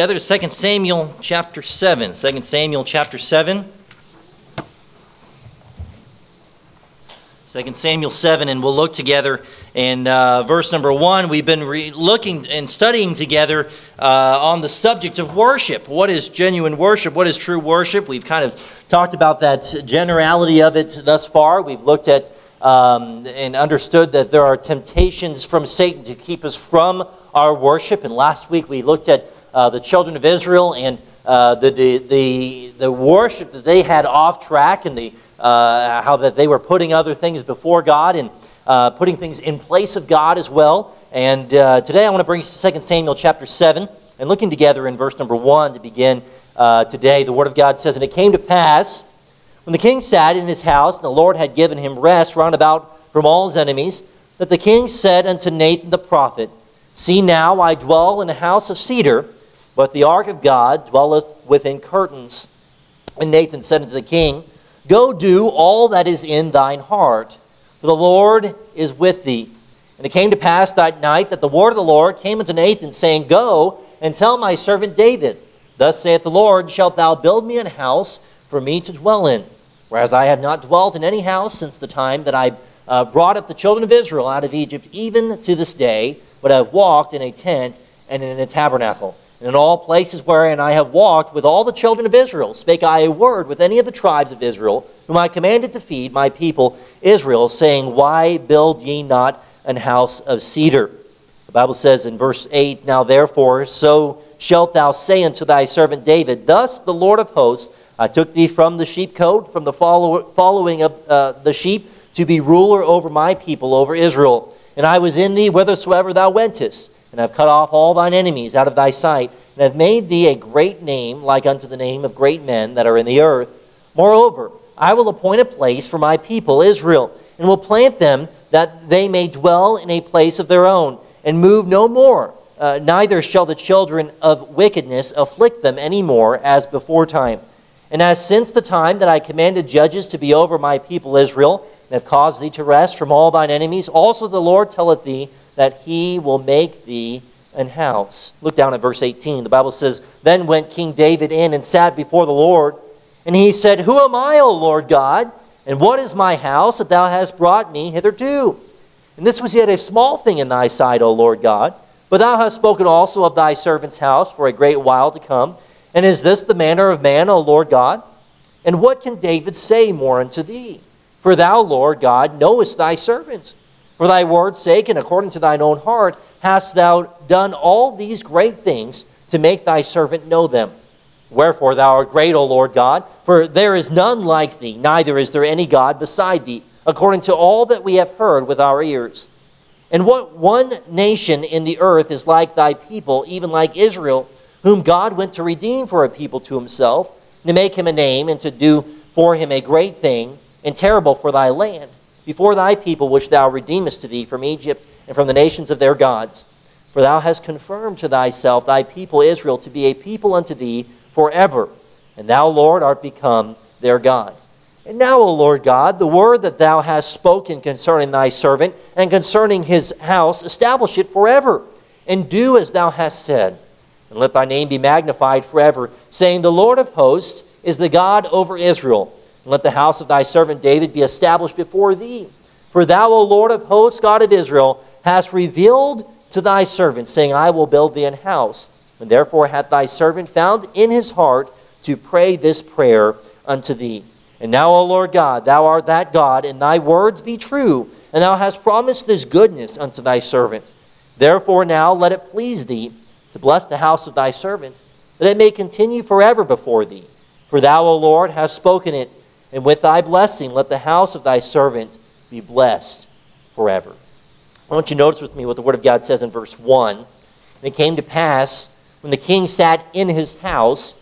Together to 2 Samuel chapter 7. 2 Samuel chapter 7. 2 Samuel 7, and we'll look together in uh, verse number 1. We've been re- looking and studying together uh, on the subject of worship. What is genuine worship? What is true worship? We've kind of talked about that generality of it thus far. We've looked at um, and understood that there are temptations from Satan to keep us from our worship. And last week we looked at uh, the children of Israel and uh, the, the, the worship that they had off track and the uh, how that they were putting other things before God and uh, putting things in place of God as well. And uh, today I want to bring us to 2 Samuel chapter 7 and looking together in verse number 1 to begin today. The Word of God says, And it came to pass when the king sat in his house, and the Lord had given him rest round about from all his enemies, that the king said unto Nathan the prophet, See now, I dwell in a house of cedar, but the ark of God dwelleth within curtains. And Nathan said unto the king, Go do all that is in thine heart, for the Lord is with thee. And it came to pass that night that the word of the Lord came unto Nathan, saying, Go and tell my servant David, Thus saith the Lord, Shalt thou build me an house for me to dwell in? Whereas I have not dwelt in any house since the time that I uh, brought up the children of Israel out of Egypt, even to this day, but I have walked in a tent and in a tabernacle. And in all places wherein I have walked with all the children of Israel, spake I a word with any of the tribes of Israel, whom I commanded to feed my people Israel, saying, Why build ye not an house of cedar? The Bible says in verse 8, Now therefore, so shalt thou say unto thy servant David, Thus the Lord of hosts, I took thee from the sheepcote, from the follow, following of uh, the sheep, to be ruler over my people, over Israel. And I was in thee whithersoever thou wentest and have cut off all thine enemies out of thy sight, and have made thee a great name, like unto the name of great men that are in the earth. Moreover, I will appoint a place for my people Israel, and will plant them that they may dwell in a place of their own, and move no more. Uh, neither shall the children of wickedness afflict them any more as before time. And as since the time that I commanded judges to be over my people Israel, and have caused thee to rest from all thine enemies, also the Lord telleth thee that he will make thee an house. Look down at verse 18. The Bible says, Then went King David in and sat before the Lord. And he said, Who am I, O Lord God? And what is my house that thou hast brought me hitherto? And this was yet a small thing in thy sight, O Lord God. But thou hast spoken also of thy servant's house for a great while to come. And is this the manner of man, O Lord God? And what can David say more unto thee? For thou, Lord God, knowest thy servant for thy word's sake and according to thine own heart hast thou done all these great things to make thy servant know them. Wherefore thou art great, O Lord God, for there is none like thee, neither is there any God beside thee, according to all that we have heard with our ears. And what one nation in the earth is like thy people, even like Israel, whom God went to redeem for a people to himself, to make him a name, and to do for him a great thing, and terrible for thy land? Before thy people which thou redeemest to thee from Egypt and from the nations of their gods. For thou hast confirmed to thyself thy people Israel to be a people unto thee forever, and thou, Lord, art become their God. And now, O Lord God, the word that thou hast spoken concerning thy servant and concerning his house, establish it forever, and do as thou hast said. And let thy name be magnified forever, saying, The Lord of hosts is the God over Israel let the house of thy servant David be established before thee. For thou, O Lord of hosts, God of Israel, hast revealed to thy servant, saying, I will build thee an house. And therefore hath thy servant found in his heart to pray this prayer unto thee. And now, O Lord God, thou art that God, and thy words be true, and thou hast promised this goodness unto thy servant. Therefore now let it please thee to bless the house of thy servant, that it may continue forever before thee. For thou, O Lord, hast spoken it, and with thy blessing, let the house of thy servant be blessed forever. I want you to notice with me what the Word of God says in verse 1. And it came to pass when the king sat in his house,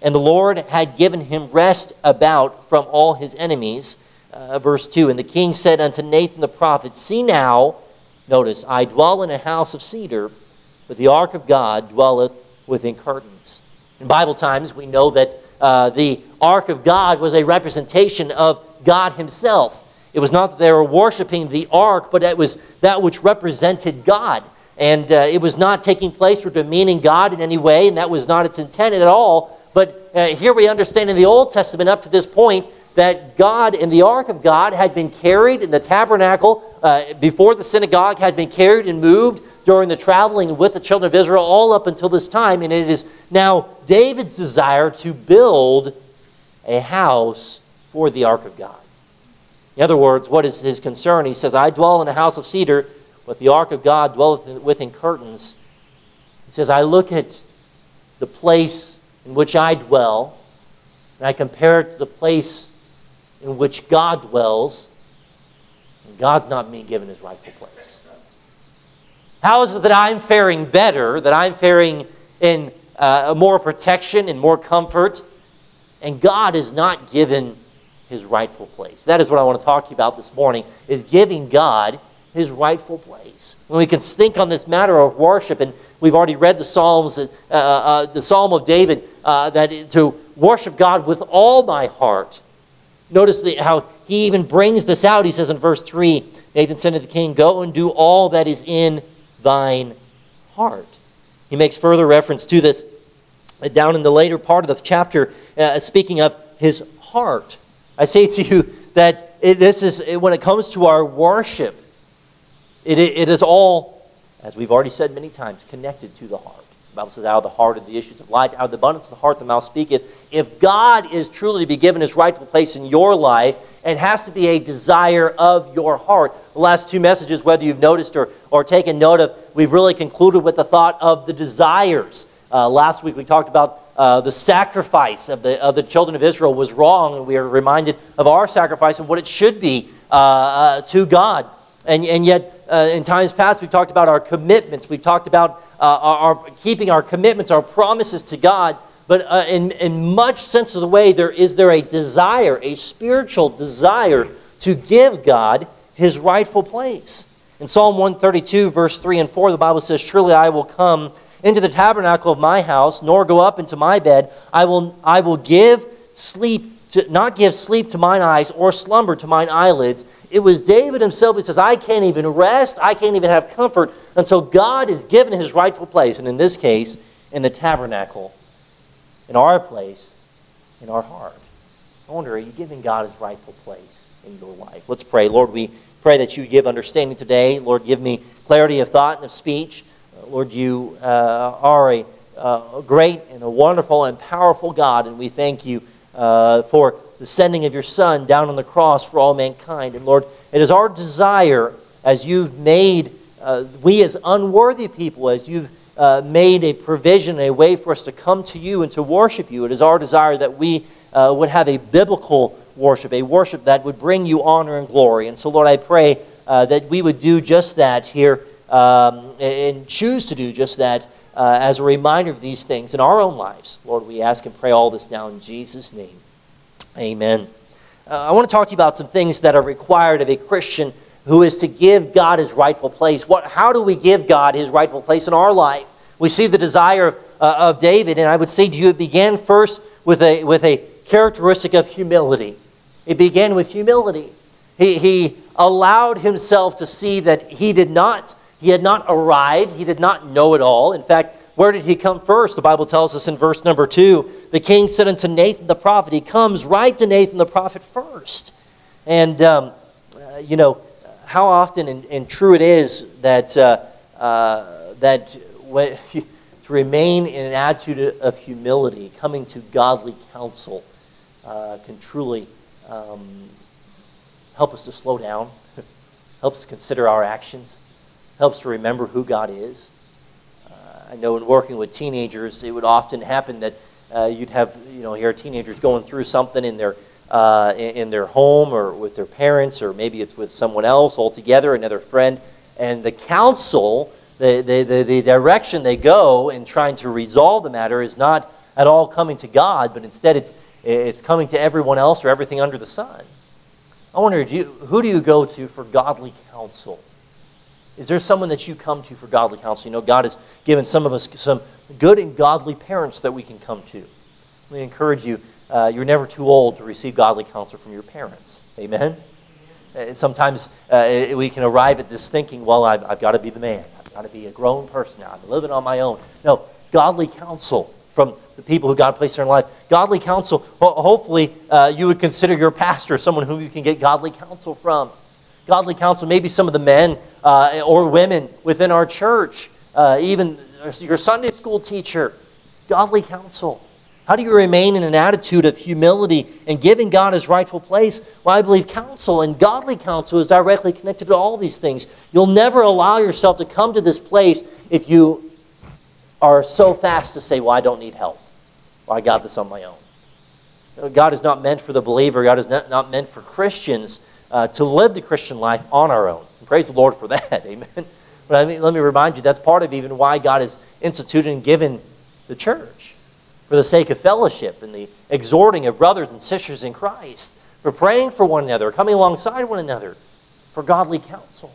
and the Lord had given him rest about from all his enemies. Uh, verse 2 And the king said unto Nathan the prophet, See now, notice, I dwell in a house of cedar, but the ark of God dwelleth within curtains. In Bible times, we know that uh, the ark of God was a representation of God Himself. It was not that they were worshiping the ark, but it was that which represented God. And uh, it was not taking place or demeaning God in any way, and that was not its intent at all. But uh, here we understand in the Old Testament up to this point that God and the ark of God had been carried in the tabernacle uh, before the synagogue, had been carried and moved during the traveling with the children of Israel all up until this time. And it is now David's desire to build a house for the ark of God. In other words, what is his concern? He says, I dwell in a house of cedar, but the ark of God dwelleth within curtains. He says, I look at the place in which I dwell, and I compare it to the place in which God dwells, and God's not being given his rightful place. How is it that I'm faring better, that I'm faring in uh, more protection and more comfort, and God is not given his rightful place? That is what I want to talk to you about this morning, is giving God his rightful place. When we can think on this matter of worship, and we've already read the Psalms, uh, uh, uh the Psalm of David, uh, that to worship God with all my heart Notice the, how he even brings this out. He says in verse 3 Nathan said to the king, Go and do all that is in thine heart. He makes further reference to this down in the later part of the chapter, uh, speaking of his heart. I say to you that it, this is, when it comes to our worship, it, it is all, as we've already said many times, connected to the heart. The Bible says, out of the heart of the issues of life, out of the abundance of the heart the mouth speaketh. If God is truly to be given his rightful place in your life, it has to be a desire of your heart. The last two messages, whether you've noticed or, or taken note of, we've really concluded with the thought of the desires. Uh, last week we talked about uh, the sacrifice of the, of the children of Israel was wrong, and we are reminded of our sacrifice and what it should be uh, uh to God. And, and yet, uh, in times past, we've talked about our commitments. We've talked about uh, our, our, keeping our commitments, our promises to God. But uh, in, in much sense of the way, there is there a desire, a spiritual desire to give God his rightful place. In Psalm 132, verse 3 and 4, the Bible says, Surely I will come into the tabernacle of my house, nor go up into my bed. I will, I will give sleep to, not give sleep to mine eyes or slumber to mine eyelids. It was David himself who says, I can't even rest, I can't even have comfort until God is given his rightful place. And in this case, in the tabernacle, in our place, in our heart. I wonder, are you giving God his rightful place in your life? Let's pray. Lord, we pray that you give understanding today. Lord, give me clarity of thought and of speech. Uh, Lord, you uh, are a, uh, great and a wonderful and powerful God, and we thank you uh, for the sending of your Son down on the cross for all mankind. And Lord, it is our desire as you've made, uh, we as unworthy people, as you've uh, made a provision, a way for us to come to you and to worship you, it is our desire that we uh, would have a biblical worship, a worship that would bring you honor and glory. And so, Lord, I pray uh, that we would do just that here um, and choose to do just that uh, as a reminder of these things in our own lives. Lord, we ask and pray all this now in Jesus' name. Amen. Uh, I want to talk to you about some things that are required of a Christian who is to give God his rightful place. What, how do we give God his rightful place in our life? We see the desire of, uh, of David, and I would say to you, it began first with a, with a characteristic of humility. It began with humility. He, he allowed himself to see that he did not he had not arrived, he did not know it all. In fact, where did he come first? The Bible tells us in verse number two the king said unto Nathan the prophet, he comes right to Nathan the prophet first. And, um, uh, you know, how often and, and, true it is that, uh, uh, that when, to remain in an attitude of humility, coming to godly counsel, uh, can truly um, help us to slow down, helps consider our actions helps to remember who God is. I know in working with teenagers, it would often happen that uh, you'd have, you know, hear teenagers going through something in their, uh, in their home or with their parents, or maybe it's with someone else altogether, another friend, and the counsel, the, the, the, the direction they go in trying to resolve the matter is not at all coming to God, but instead it's, it's coming to everyone else or everything under the sun. I wonder, do you, who do you go to for godly counsel? Is there someone that you come to for godly counsel? You know, God has given some of us some good and godly parents that we can come to. Let me encourage you, uh, you're never too old to receive godly counsel from your parents. Amen? Uh, sometimes uh, we can arrive at this thinking, well, I've, I've got to be the man. I've got to be a grown person now. I'm living on my own. No, godly counsel from the people who God placed in our life. Godly counsel, hopefully, uh, you would consider your pastor someone whom you can get godly counsel from. Godly counsel, maybe some of the men uh, or women within our church, uh, even your Sunday school teacher. Godly counsel. How do you remain in an attitude of humility and giving God his rightful place? Well, I believe counsel and godly counsel is directly connected to all these things. You'll never allow yourself to come to this place if you are so fast to say, Well, I don't need help. Well, I got this on my own. God is not meant for the believer, God is not, not meant for Christians uh, to live the Christian life on our own. And praise the Lord for that. Amen. But let me remind you, that's part of even why God has instituted and given the church for the sake of fellowship and the exhorting of brothers and sisters in Christ, for praying for one another, coming alongside one another, for godly counsel.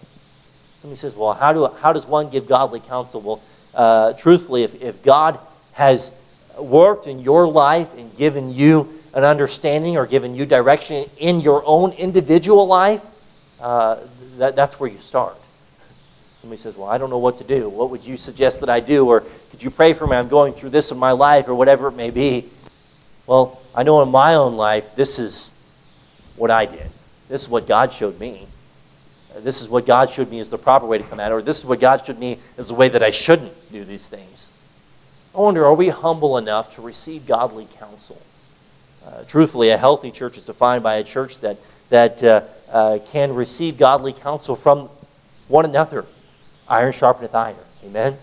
Somebody says, Well, how, do, how does one give godly counsel? Well, uh, truthfully, if, if God has worked in your life and given you an understanding or given you direction in your own individual life, uh, that, that's where you start. Somebody says, Well, I don't know what to do. What would you suggest that I do? Or could you pray for me? I'm going through this in my life, or whatever it may be. Well, I know in my own life, this is what I did. This is what God showed me this is what God showed me is the proper way to come at it, or this is what God showed me is the way that I shouldn't do these things. I wonder, are we humble enough to receive godly counsel? Uh, truthfully, a healthy church is defined by a church that, that uh, uh, can receive godly counsel from one another. Iron sharpeneth iron. Amen?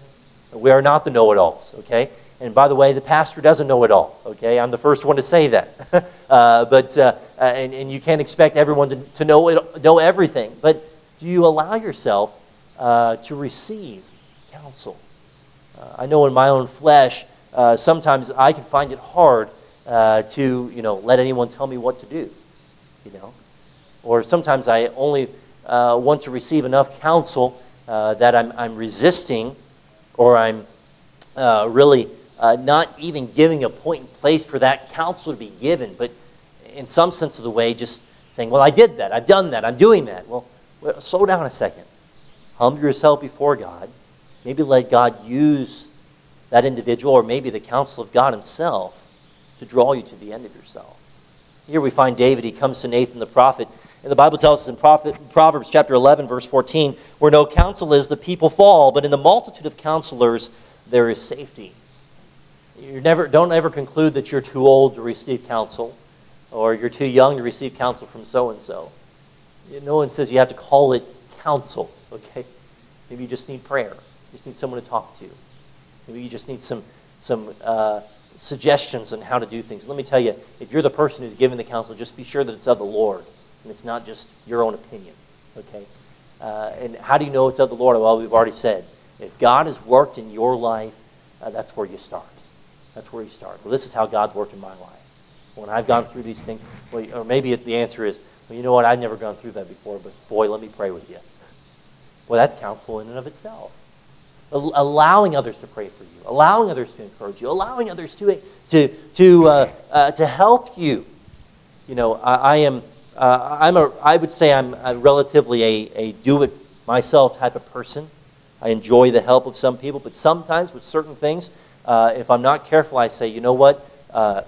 We are not the know it alls, okay? And by the way, the pastor doesn't know it all, okay? I'm the first one to say that. uh, but, uh, and, and you can't expect everyone to, to know, it, know everything. But do you allow yourself to receive counsel? I know in my own flesh, sometimes I can find it hard uh, to, you know, let anyone tell me what to do, you know. Or sometimes I only uh, want to receive enough counsel uh, that I'm, I'm resisting or I'm really not even giving a point in place for that counsel to be given, but in some sense of the way, just saying, well, I did that, I've done that, I'm doing that. Well, well, slow down a second. Humble yourself before God. Maybe let God use that individual or maybe the counsel of God Himself to draw you to the end of yourself. Here we find David. He comes to Nathan the prophet. And the Bible tells us in Proverbs chapter 11, verse 14, where no counsel is, the people fall, but in the multitude of counselors there is safety. You never, don't ever conclude that you're too old to receive counsel or you're too young to receive counsel from so and so. No one says you have to call it counsel, okay? Maybe you just need prayer. You just need someone to talk to. Maybe you just need some, some uh, suggestions on how to do things. Let me tell you, if you're the person who's giving the counsel, just be sure that it's of the Lord and it's not just your own opinion, okay? Uh, and how do you know it's of the Lord? Well, we've already said. If God has worked in your life, uh, that's where you start. That's where you start. Well, this is how God's worked in my life. When I've gone through these things, well, or maybe the answer is, well, you know what? I've never gone through that before, but boy, let me pray with you. Well, that's counsel in and of itself. Allowing others to pray for you, allowing others to encourage you, allowing others to, to, to, uh, uh, to help you. You know, I, I am, uh, I'm a, I would say I'm a relatively a, a do it myself type of person. I enjoy the help of some people, but sometimes with certain things, uh, if I'm not careful, I say, you know what? Uh,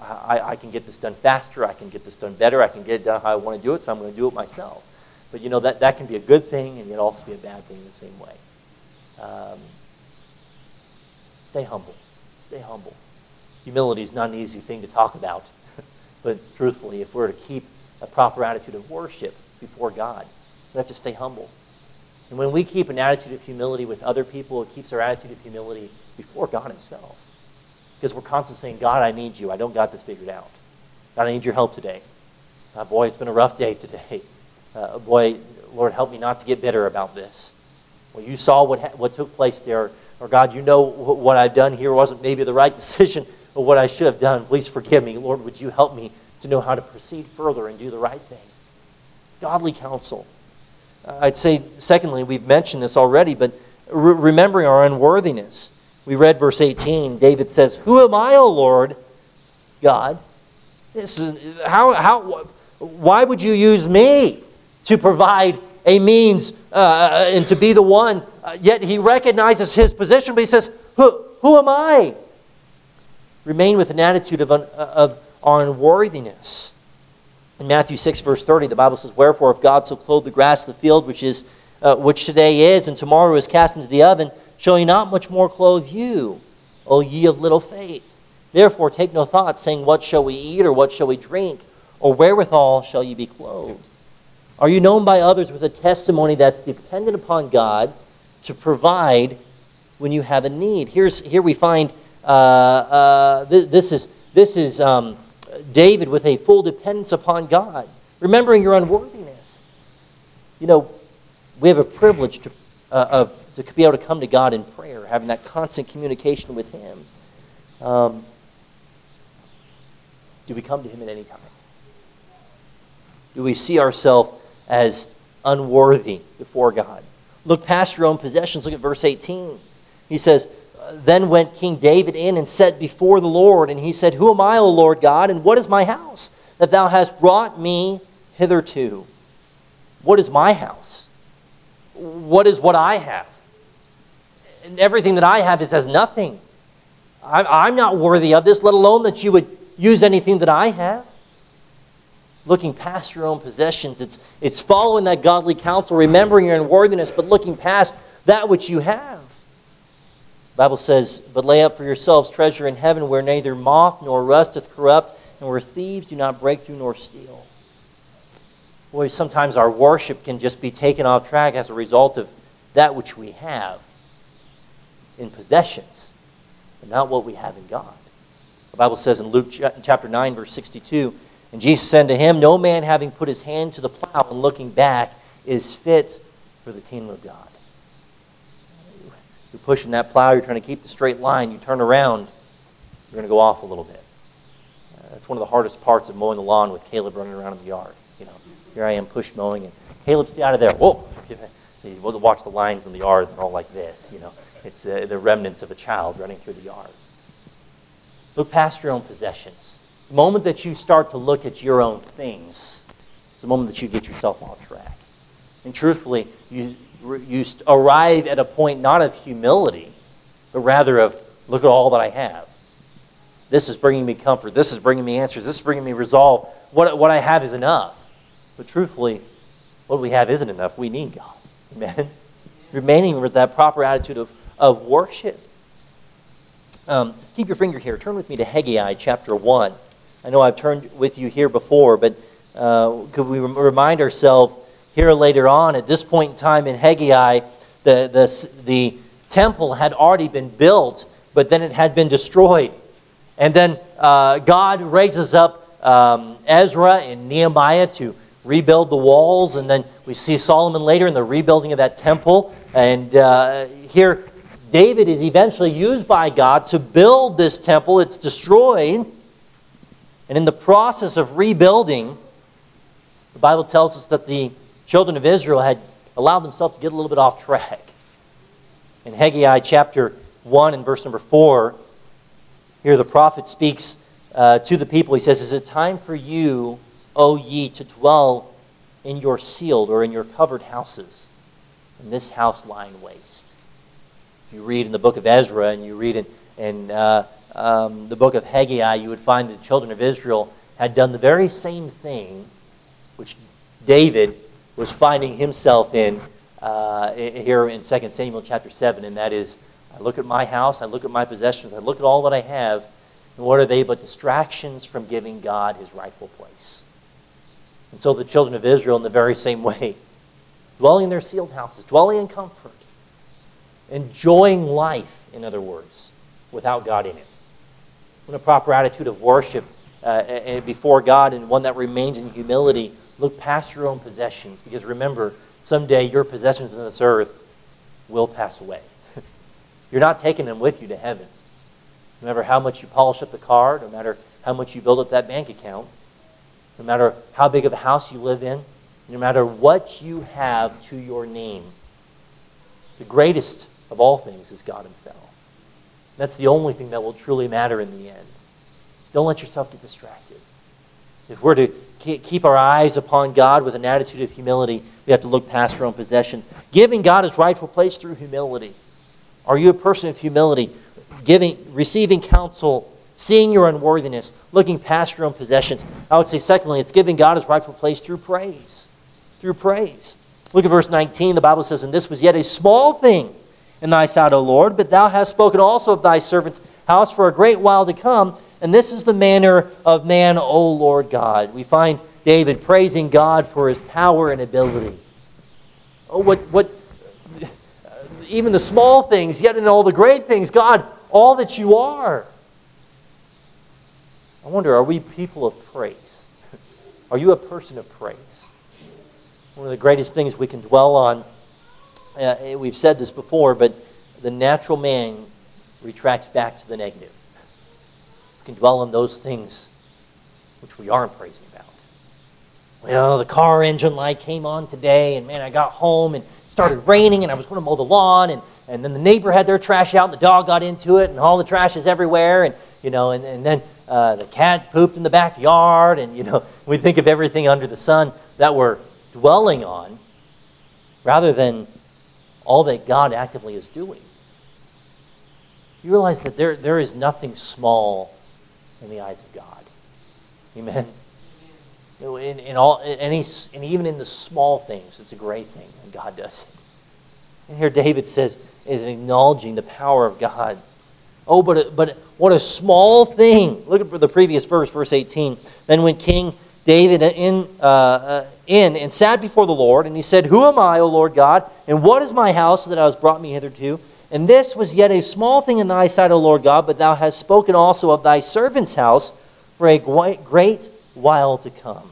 I, I, can get this done faster, I can get this done better, I can get it done how I want to do it, so I'm going to do it myself. But you know, that, that can be a good thing and yet also be a bad thing in the same way. Um, stay humble. Stay humble. Humility is not an easy thing to talk about. but truthfully, if we're to keep a proper attitude of worship before God, we have to stay humble. And when we keep an attitude of humility with other people, it keeps our attitude of humility before God Himself. Because we're constantly saying, God, I need you. I don't got this figured out. God, I need your help today. Uh, boy, it's been a rough day today. Uh, boy, Lord, help me not to get bitter about this. Well, you saw what, ha- what took place there. Or God, you know wh- what I've done here wasn't maybe the right decision or what I should have done. Please forgive me. Lord, would you help me to know how to proceed further and do the right thing? Godly counsel. Uh, I'd say, secondly, we've mentioned this already, but re- remembering our unworthiness. We read verse 18. David says, Who am I, O Lord? God. This is, how, how, why would you use me to provide a means uh, and to be the one, uh, yet he recognizes his position, but he says, Who, who am I? Remain with an attitude of, un, of unworthiness. In Matthew 6, verse 30, the Bible says, Wherefore, if God so clothe the grass of the field, which, is, uh, which today is, and tomorrow is cast into the oven, shall he not much more clothe you, O ye of little faith? Therefore, take no thought, saying, What shall we eat, or what shall we drink, or wherewithal shall ye be clothed? Are you known by others with a testimony that's dependent upon God to provide when you have a need? Here's, here we find uh, uh, this, this is, this is um, David with a full dependence upon God, remembering your unworthiness. You know, we have a privilege to, uh, of, to be able to come to God in prayer, having that constant communication with Him. Um, do we come to Him at any time? Do we see ourselves as unworthy before God? Look past your own possessions. Look at verse 18. He says, Then went King David in and set before the Lord, and he said, Who am I, O Lord God, and what is my house that thou hast brought me hitherto? What is my house? What is what I have? And everything that I have is as nothing. I'm not worthy of this, let alone that you would use anything that I have. Looking past your own possessions, it's, it's following that godly counsel, remembering your unworthiness, but looking past that which you have. The Bible says, But lay up for yourselves treasure in heaven where neither moth nor rust doth corrupt, and where thieves do not break through nor steal. Boy, sometimes our worship can just be taken off track as a result of that which we have in possessions, but not what we have in God. The Bible says in Luke chapter 9, verse 62, and Jesus said to him, No man having put his hand to the plow and looking back is fit for the kingdom of God. You're pushing that plow, you're trying to keep the straight line, you turn around, you're going to go off a little bit. Uh, that's one of the hardest parts of mowing the lawn with Caleb running around in the yard. You know, here I am push mowing, and Caleb, stay out of there. Whoa! So you watch the lines in the yard, they're all like this, you know. It's uh, the remnants of a child running through the yard. Look past your own possessions. The moment that you start to look at your own things, it's the moment that you get yourself off track. And truthfully, you, you arrive at a point not of humility, but rather of, look at all that I have. This is bringing me comfort. This is bringing me answers. This is bringing me resolve. What, what I have is enough. But truthfully, what we have isn't enough. We need God. Amen? Remaining with that proper attitude of of worship. Um, keep your finger here. Turn with me to Haggai chapter 1. I know I've turned with you here before, but uh, could we remind ourselves here later on, at this point in time in Haggai, the, the, the temple had already been built, but then it had been destroyed. And then uh, God raises up um, Ezra and Nehemiah to rebuild the walls, and then we see Solomon later in the rebuilding of that temple. And uh, here David is eventually used by God to build this temple. It's destroyed. And in the process of rebuilding, the Bible tells us that the children of Israel had allowed themselves to get a little bit off track. In Haggai chapter 1 and verse number 4, here the prophet speaks uh, to the people. He says, Is it time for you, O ye, to dwell in your sealed or in your covered houses, in this house lying waste? you read in the book of Ezra and you read in, in uh, um, the book of Haggai, you would find that the children of Israel had done the very same thing which David was finding himself in uh, here in 2 Samuel chapter 7, and that is I look at my house, I look at my possessions, I look at all that I have, and what are they but distractions from giving God his rightful place? And so the children of Israel, in the very same way, dwelling in their sealed houses, dwelling in comfort, enjoying life, in other words, without God in it. In a proper attitude of worship uh, before God and one that remains in humility, look past your own possessions because remember, someday your possessions on this earth will pass away. You're not taking them with you to heaven. No matter how much you polish up the car, no matter how much you build up that bank account, no matter how big of a house you live in, no matter what you have to your name, the greatest of all things is God Himself. That's the only thing that will truly matter in the end. Don't let yourself get distracted. If we're to keep our eyes upon God with an attitude of humility, we have to look past our own possessions. Giving God his rightful place through humility. Are you a person of humility? Giving, receiving counsel, seeing your unworthiness, looking past your own possessions. I would say, secondly, it's giving God his rightful place through praise. Through praise. Look at verse 19. The Bible says, And this was yet a small thing in thy sight, O Lord, but thou hast spoken also of thy servant's house for a great while to come. And this is the manner of man, O Lord God. We find David praising God for his power and ability. Oh, what, what, even the small things, yet in all the great things, God, all that you are. I wonder, are we people of praise? Are you a person of praise? One of the greatest things we can dwell on, uh, we've said this before, but the natural man retracts back to the negative. We can dwell on those things which we aren't praising about. well, the car engine light came on today, and man, I got home and it started raining, and I was going to mow the lawn, and, and then the neighbor had their trash out, and the dog got into it, and all the trash is everywhere, and you know, and, and then uh, the cat pooped in the backyard, and you know, we think of everything under the sun that we're dwelling on, rather than all that God actively is doing. You realize that there, there is nothing small in the eyes of God. Amen. In, in all, any, and even in the small things, it's a great thing when God does it. And here David says, is acknowledging the power of God. Oh, but, but what a small thing. Look at the previous verse, verse 18. Then when King David in, uh, in and sat before the Lord, and he said, Who am I, O Lord God, and what is my house that thou hast brought me hitherto? And this was yet a small thing in thy sight, O Lord God, but thou hast spoken also of thy servant's house for a great while to come.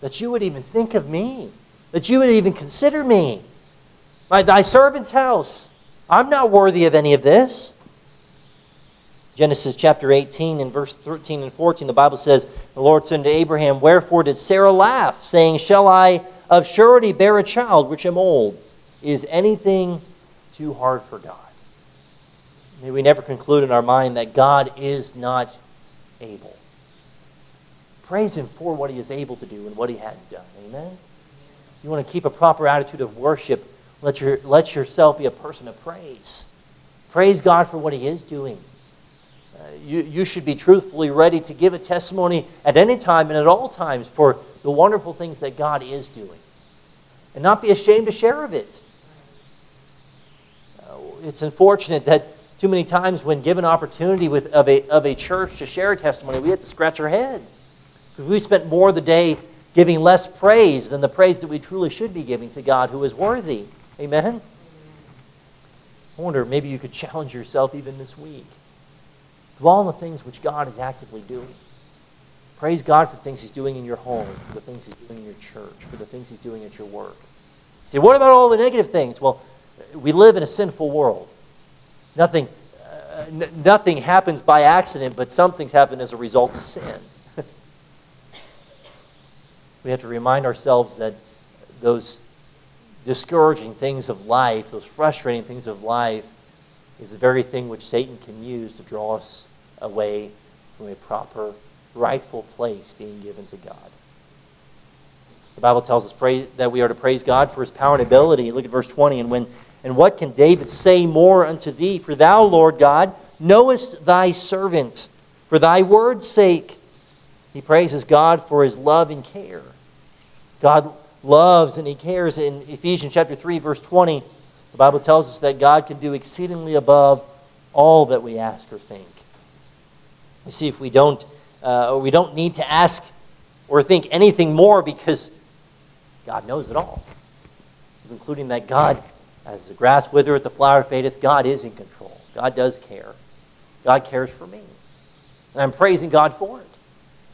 That you would even think of me, that you would even consider me. My, thy servant's house. I'm not worthy of any of this. Genesis chapter 18 and verse 13 and 14, the Bible says, The Lord said to Abraham, Wherefore did Sarah laugh, saying, Shall I of surety bear a child which am old? Is anything too hard for God? May we never conclude in our mind that God is not able. Praise Him for what He is able to do and what He has done. Amen? You want to keep a proper attitude of worship, let, your, let yourself be a person of praise. Praise God for what He is doing. Uh, you, you should be truthfully ready to give a testimony at any time and at all times for the wonderful things that God is doing. And not be ashamed to share of it. Uh, it's unfortunate that too many times when given opportunity with, of, a, of a church to share a testimony, we have to scratch our head. Because we spent more of the day giving less praise than the praise that we truly should be giving to God who is worthy. Amen? I wonder, maybe you could challenge yourself even this week. Dwell on the things which God is actively doing. Praise God for the things He's doing in your home, for the things He's doing in your church, for the things He's doing at your work. You say, what about all the negative things? Well, we live in a sinful world. Nothing, uh, n- nothing happens by accident, but some things happen as a result of sin we have to remind ourselves that those discouraging things of life, those frustrating things of life, is the very thing which Satan can use to draw us away from a proper, rightful place being given to God. The Bible tells us pray, that we are to praise God for his power and ability. Look at verse 20. And, when, and what can David say more unto thee? For thou, Lord God, knowest thy servant. For thy word's sake, he praises God for his love and care. God loves and He cares. In Ephesians chapter 3, verse 20, the Bible tells us that God can do exceedingly above all that we ask or think. You see, if we don't, uh, we don't need to ask or think anything more because God knows it all, including that God, as the grass withereth, the flower fadeth, God is in control. God does care. God cares for me. And I'm praising God for it.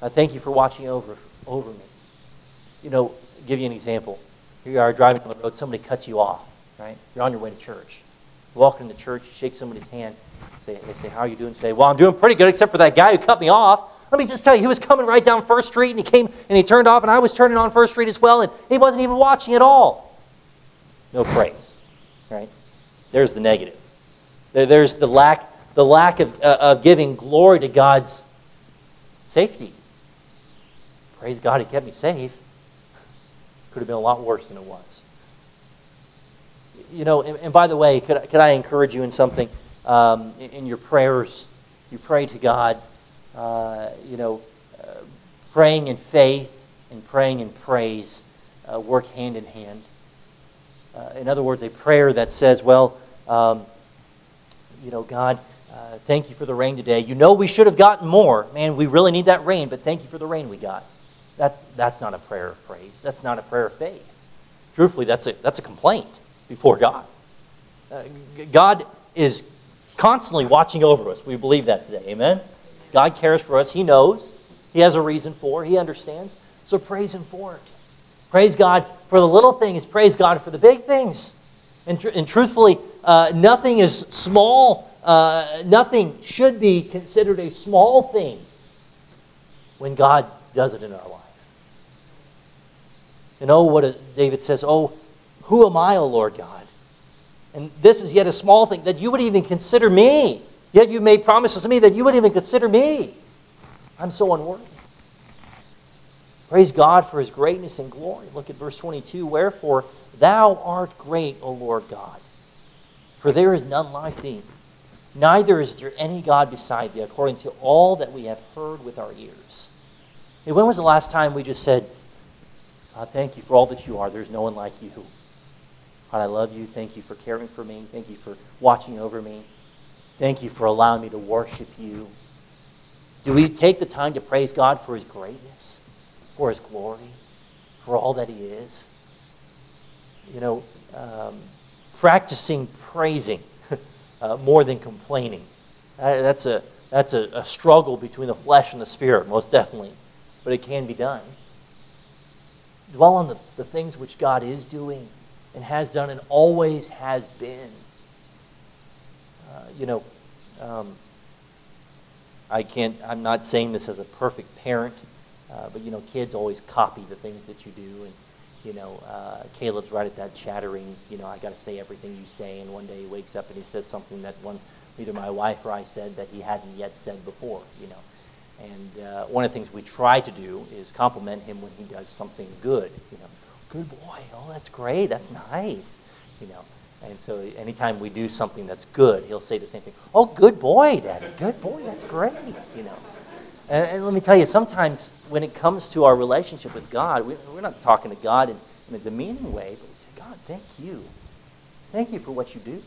I thank you for watching over, over me you know, give you an example. Here you are driving on the road, somebody cuts you off, right? You're on your way to church. You walk into church, you shake somebody's hand, say, they say, How are you doing today? Well, I'm doing pretty good, except for that guy who cut me off. Let me just tell you, he was coming right down First Street, and he came and he turned off, and I was turning on First Street as well, and he wasn't even watching at all. No praise, right? There's the negative. There's the lack, the lack of, uh, of giving glory to God's safety praise God, He kept me safe. Could have been a lot worse than it was. You know, and, and by the way, could, could I encourage you in something? Um, in, your prayers, you pray to God, uh, you know, uh, praying in faith and praying in praise uh, work hand in hand. Uh, in other words, a prayer that says, well, um, you know, God, uh, thank you for the rain today. You know we should have gotten more. Man, we really need that rain, but thank you for the rain we got. That's, that's not a prayer of praise. That's not a prayer of faith. Truthfully, that's a, that's a complaint before God. Uh, God is constantly watching over us. We believe that today. Amen? God cares for us. He knows. He has a reason for. He understands. So praise Him for it. Praise God for the little things. Praise God for the big things. And, tr- and truthfully, uh, nothing is small. Uh, nothing should be considered a small thing when God does it in our life. And oh, what a, David says, Oh, who am I, O Lord God? And this is yet a small thing that you would even consider me. Yet you made promises to me that you would even consider me. I'm so unworthy. Praise God for his greatness and glory. Look at verse 22. Wherefore, thou art great, O Lord God, for there is none like thee. Neither is there any God beside thee, according to all that we have heard with our ears. Hey, when was the last time we just said, God, thank you for all that you are. There's no one like you. God, I love you. Thank you for caring for me. Thank you for watching over me. Thank you for allowing me to worship you. Do we take the time to praise God for his greatness? for his glory, for all that he is. You know, um, practicing praising uh, more than complaining. Uh, that's a, that's a, a struggle between the flesh and the spirit, most definitely. But it can be done. Dwell on the, the things which God is doing and has done and always has been. Uh, you know, um, I can't, I'm not saying this as a perfect parent. Uh, but you know, kids always copy the things that you do, and you know, uh, Caleb's right at that chattering. You know, I got to say everything you say. And one day he wakes up and he says something that one either my wife or I said that he hadn't yet said before. You know, and uh, one of the things we try to do is compliment him when he does something good. You know, good boy. Oh, that's great. That's nice. You know. And so anytime we do something that's good, he'll say the same thing. Oh, good boy, Daddy. Good boy. That's great. You know. And, and, let me tell you, sometimes when it comes to our relationship with God, we, are not talking to God in, in a demeaning way, but we say, God, thank you. Thank you for what you do.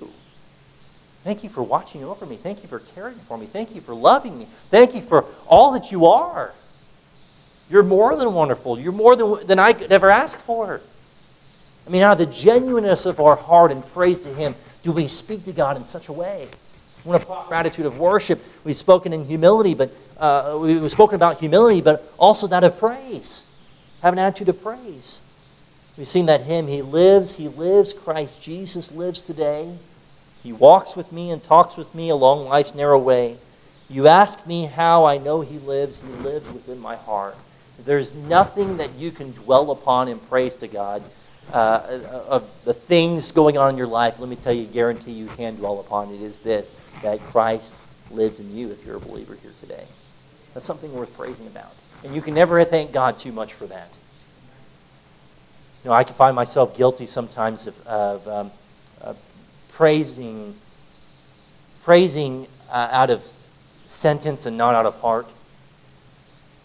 Thank you for watching over me. Thank you for caring for me. Thank you for loving me. Thank you for all that you are. You're more than wonderful. You're more than, than I could ever ask for. I mean, out of the genuineness of our heart and praise to Him, do we speak to God in such a way? When a proper attitude of worship, we've spoken in humility, but uh, we've spoken about humility, but also that of praise. Have an attitude of praise. We've seen that hymn, He lives, He lives, Christ Jesus lives today. He walks with me and talks with me along life's narrow way. You ask me how I know He lives. He lives within my heart. There's nothing that you can dwell upon in praise to God uh, of the things going on in your life. Let me tell you, guarantee you can dwell upon it is this that Christ lives in you if you're a believer here today. That's something worth praising about. And you can never thank God too much for that. You know, I can find myself guilty sometimes of, of, um, of praising, praising uh, out of sentence and not out of heart.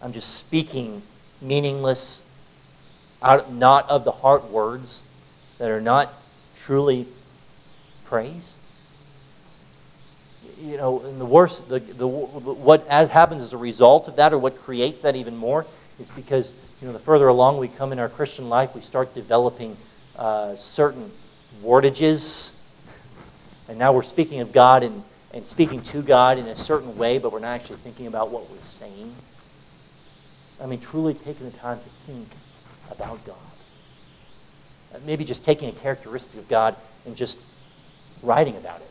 I'm just speaking meaningless, out, not of the heart words that are not truly praise you know, and the worst, the, the, what as happens as a result of that, or what creates that even more, is because, you know, the further along we come in our Christian life, we start developing uh, certain wordages. And now we're speaking of God and, and speaking to God in a certain way, but we're not actually thinking about what we're saying. I mean, truly taking the time to think about God. Uh, maybe just taking a characteristic of God and just writing about it.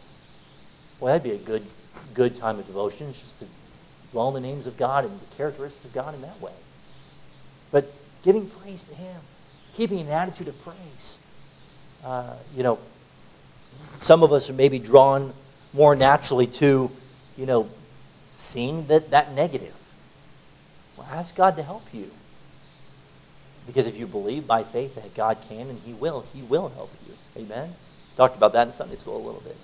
Well, that'd be a good, good time of devotion, just to dwell on the names of God and the characteristics of God in that way. But giving praise to Him, keeping an attitude of praise. Uh, you know, some of us are maybe drawn more naturally to, you know, seeing that, that negative. Well, ask God to help you. Because if you believe by faith that God can and He will, He will help you. Amen? Talked about that in Sunday school a little bit.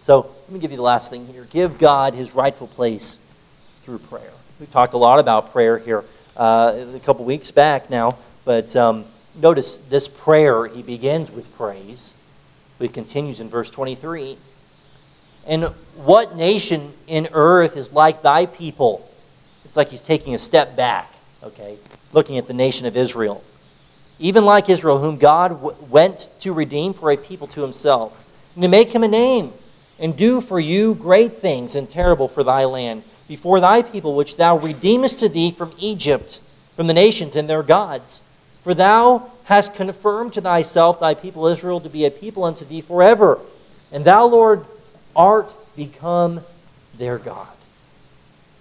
So let me give you the last thing here. Give God His rightful place through prayer. We've talked a lot about prayer here uh, a couple weeks back now, but um, notice this prayer, he begins with praise, but it continues in verse 23. And what nation in earth is like thy people? It's like he's taking a step back, okay, looking at the nation of Israel. Even like Israel, whom God w- went to redeem for a people to himself, and to make him a name, and do for you great things and terrible for thy land, before thy people, which thou redeemest to thee from Egypt, from the nations and their gods. For thou hast confirmed to thyself thy people Israel to be a people unto thee forever. And thou, Lord, art become their God.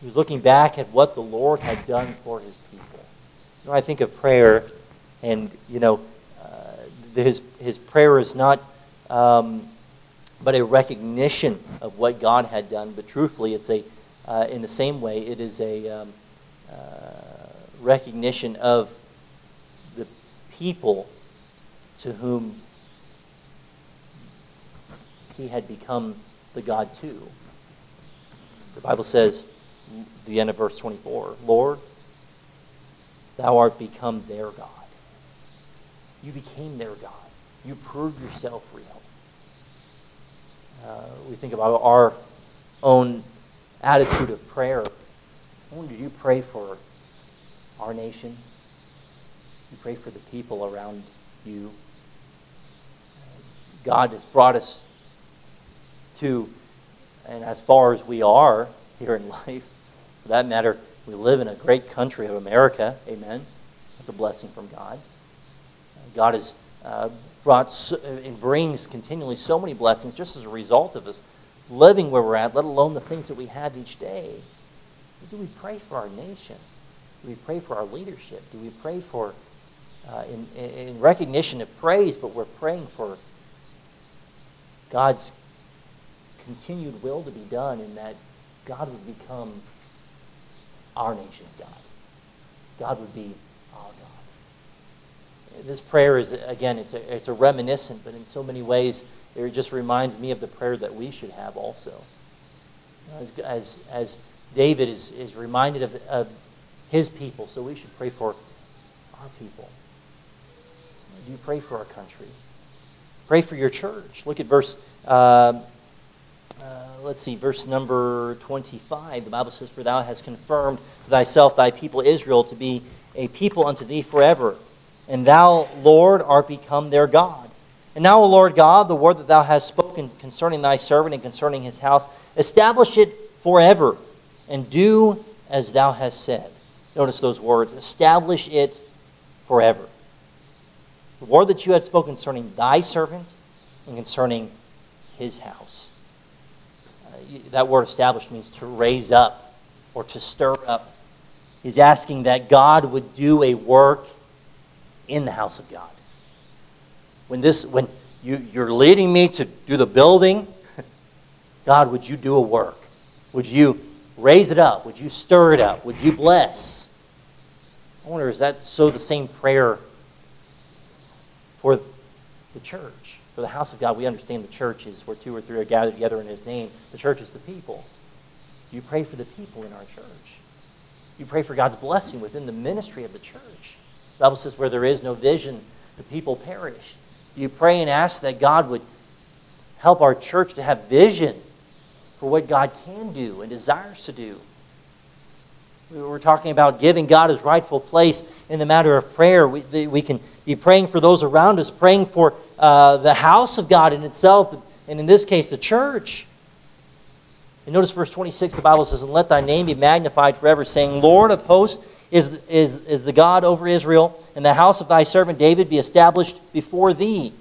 He was looking back at what the Lord had done for his people. You know, I think of prayer, and, you know, uh, his, his prayer is not um, but a recognition of what God had done, but truthfully, it's a, uh, in the same way, it is a um, uh, recognition of the people to whom he had become the God to. The Bible says, the end of verse 24, Lord, thou art become their God. You became their God. You proved yourself real. Uh, we think about our own attitude of prayer. When do you pray for our nation? You pray for the people around you. God has brought us to, and as far as we are here in life, for that matter, we live in a great country of America. Amen. That's a blessing from God. God has uh, brought so, and brings continually so many blessings just as a result of us living where we're at, let alone the things that we have each day. Do we pray for our nation? Do we pray for our leadership? Do we pray for, uh, in, in recognition of praise, but we're praying for God's continued will to be done in that God would become our nation's God. God would be our God. This prayer is, again, it's a, it's a reminiscent, but in so many ways, it just reminds me of the prayer that we should have also. As, as, as David is, is reminded of, of his people, so we should pray for our people. Do you pray for our country? Pray for your church. Look at verse, uh, let's see, verse number 25. The Bible says, For thou hast confirmed thyself thy people Israel to be a people unto thee forever, and thou, Lord, art become their God. And now, O Lord God, the word that thou hast spoken concerning thy servant and concerning his house, establish it forever, and do as thou hast said. Notice those words establish it forever. The word that you had spoken concerning thy servant and concerning his house. That word established means to raise up or to stir up. He's asking that God would do a work in the house of God when this when you, you're leading me to do the building, God, would you do a work? Would you raise it up? Would you stir it up? Would you bless? I wonder, is that so the same prayer for the church? For the house of God, we understand the church is where two or three are gathered together in His name. The church is the people. You pray for the people in our church. You pray for God's blessing within the ministry of the church. The Bible says, where there is no vision, the people perish you pray and ask that God would help our church to have vision for what God can do and desires to do. We were talking about giving God his rightful place in the matter of prayer. We, we can be praying for those around us, praying for uh, the house of God in itself, and in this case, the church. And notice verse 26, the Bible says, And let thy name be magnified forever, saying, Lord of hosts, is, is, is the God over Israel, and the house of thy servant David be established before thee.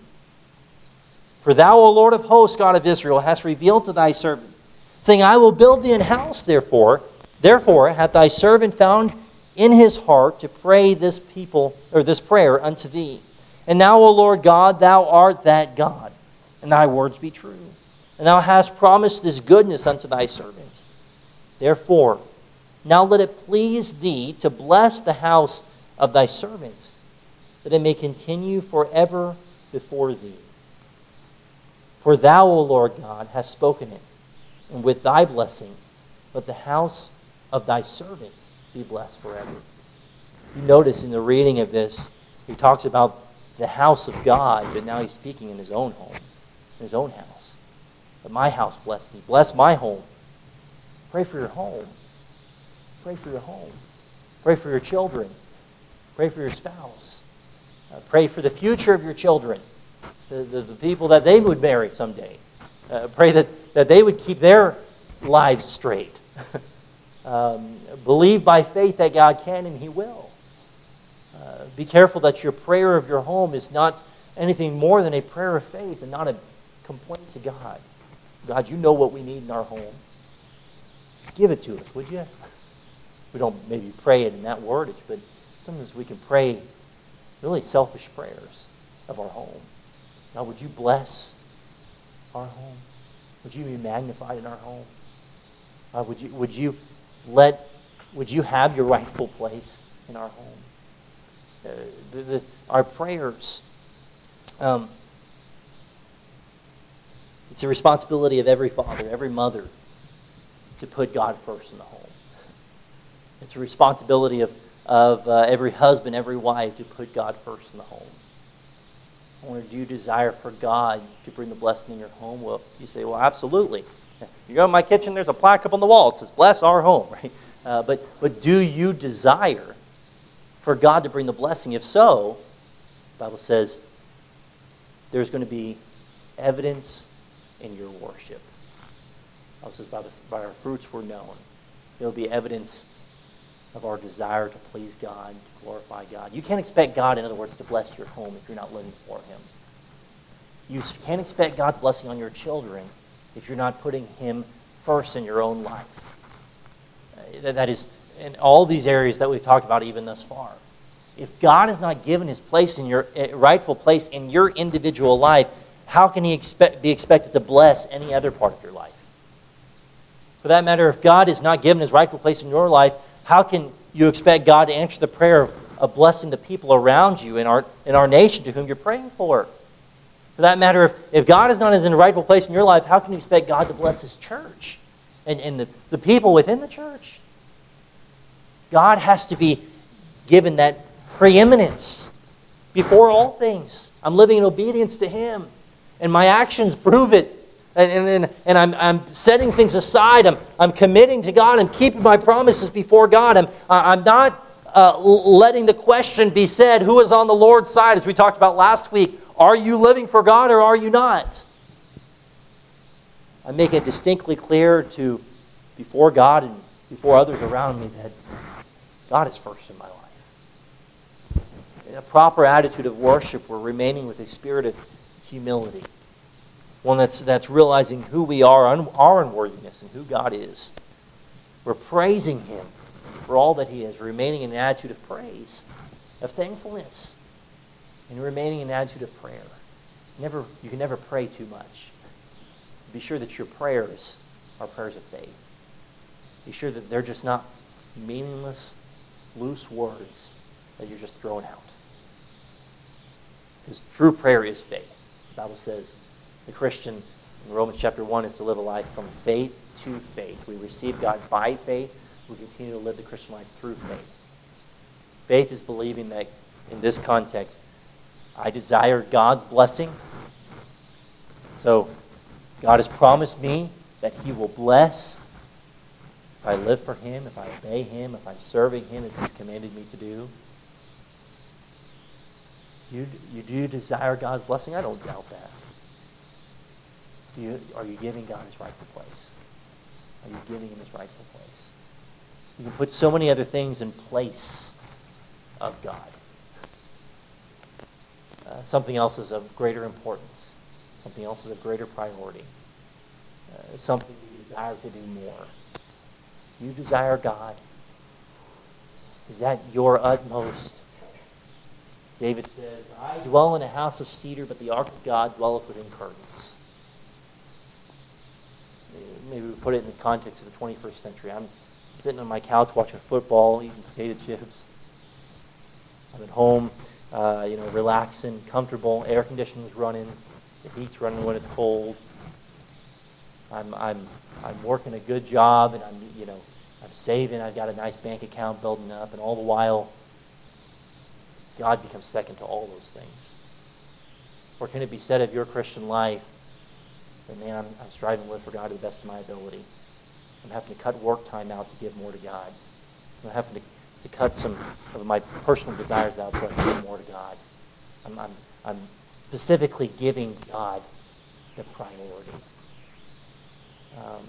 For thou, O Lord of hosts, God of Israel, hast revealed to thy servant, saying, I will build thee an house, therefore. Therefore hath thy servant found in his heart to pray this people or this prayer unto thee. And now, O Lord God, thou art that God, and thy words be true. And thou hast promised this goodness unto thy servant. Therefore, now let it please thee to bless the house of thy servant. that it may continue forever before thee. For thou, O Lord God, hast spoken it, and with thy blessing, let the house of thy servant be blessed forever. You notice in the reading of this, he talks about the house of God, but now he's speaking in his own home, in his own house. But my house bless thee. Bless my home. Pray for your home. Pray for your home. Pray for your children. Pray for your spouse. Uh, pray for the future of your children, the, the, the people that they would marry someday. Uh, pray that, that they would keep their lives straight. um, believe by faith that God can and He will. Uh, be careful that your prayer of your home is not anything more than a prayer of faith and not a complaint to God. God, you know what we need in our home. Just give it to us, would you? We don't maybe pray it in that wordage, but sometimes we can pray really selfish prayers of our home. God, would you bless our home? Would you be magnified in our home? Uh, would you would you let would you have your rightful place in our home? Uh, the, the, our prayers. Um, it's a responsibility of every father, every mother, to put God first in the home. It's a responsibility of, of uh, every husband, every wife, to put God first in the home. Or do you desire for God to bring the blessing in your home? Well, you say, well, absolutely. You go in my kitchen, there's a plaque up on the wall. It says, bless our home, right? Uh, but, but do you desire for God to bring the blessing? If so, the Bible says there's going to be evidence in your worship. Bible says by, the, by our fruits we're known. There will be evidence of our desire to please God, to glorify God. You can't expect God, in other words, to bless your home if you're not living for Him. You can't expect God's blessing on your children if you're not putting Him first in your own life. Uh, that is in all these areas that we've talked about even thus far. If God has not given His place in your uh, rightful place in your individual life, how can He expect, be expected to bless any other part of your life? For that matter, if God has not given His rightful place in your life, how can you expect God to answer the prayer of blessing the people around you in our, in our nation to whom you're praying for? For that matter, if, if God is not in the rightful place in your life, how can you expect God to bless His church and, and the, the people within the church? God has to be given that preeminence before all things. I'm living in obedience to Him, and my actions prove it and, and, and I'm, I'm setting things aside. I'm, I'm committing to God. I'm keeping my promises before God. I'm, I'm not uh, letting the question be said who is on the Lord's side, as we talked about last week. Are you living for God or are you not? I make it distinctly clear to before God and before others around me that God is first in my life. In a proper attitude of worship, we're remaining with a spirit of humility one that's, that's realizing who we are, our unworthiness, and who God is. We're praising Him for all that He is, remaining in an attitude of praise, of thankfulness, and remaining in an attitude of prayer. Never, you can never pray too much. Be sure that your prayers are prayers of faith. Be sure that they're just not meaningless, loose words that you're just throwing out. Because true prayer is faith. The Bible says, the Christian in Romans chapter 1 is to live a life from faith to faith. We receive God by faith. We continue to live the Christian life through faith. Faith is believing that, in this context, I desire God's blessing. So, God has promised me that He will bless if I live for Him, if I obey Him, if I'm serving Him as He's commanded me to do. You, you do desire God's blessing? I don't doubt that. Do you, are you giving God his rightful place? Are you giving him his rightful place? You can put so many other things in place of God. Uh, something else is of greater importance. Something else is of greater priority. Uh, something you desire to do more. You desire God. Is that your utmost? David says, I dwell in a house of cedar, but the ark of God dwelleth within curtains maybe we put it in the context of the 21st century. I'm sitting on my couch watching football, eating potato chips. I'm at home uh, you know, relaxing, comfortable, air conditioning's running, the heat's running when it's cold. I'm, I'm, I'm working a good job and I'm, you know, I'm saving, I've got a nice bank account building up, and all the while, God becomes second to all those things. Or can it be said of your Christian life that, man, I'm, I'm striving to live for God to the best of my ability? I'm having to cut work time out to give more to God. I'm having to, to cut some of my personal desires out so I can give more to God. I'm, I'm, I'm specifically giving God the priority. Um,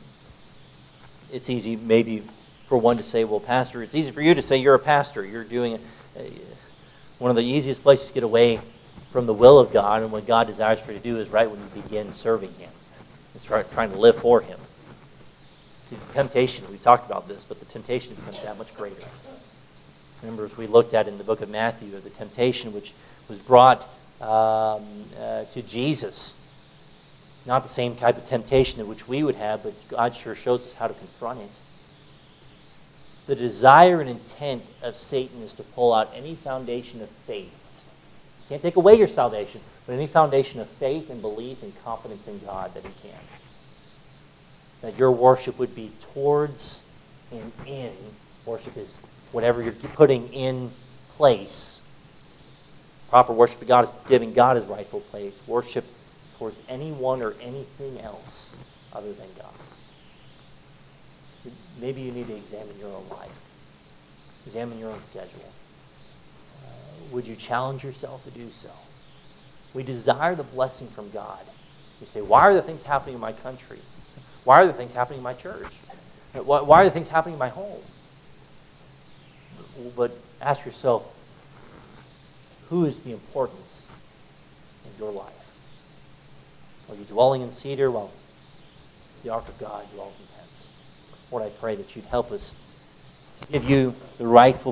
it's easy, maybe, for one to say, well, Pastor, it's easy for you to say you're a pastor. You're doing a, one of the easiest places to get away from the will of God and what God desires for you to do is right when you begin serving Him. It's try, trying to live for Him. The temptation, we talked about this, but the temptation becomes that much greater. Remember, as we looked at in the book of Matthew, the temptation which was brought um, uh, to Jesus. Not the same type of temptation in which we would have, but God sure shows us how to confront it. The desire and intent of Satan is to pull out any foundation of faith. Can't take away your salvation, but any foundation of faith and belief and confidence in God that he can. That your worship would be towards and in. Worship is whatever you're putting in place. Proper worship to God is giving God his rightful place. Worship towards anyone or anything else other than God. Maybe you need to examine your own life, examine your own schedule. Uh, would you challenge yourself to do so? We desire the blessing from God. You say, why are the things happening in my country? Why are the things happening in my church? Why, are the things happening in my home? But ask yourself, who is the importance in your life? Are you dwelling in cedar? Well, the ark of God dwells in tents. Lord, I pray that you'd help us to give you the rightful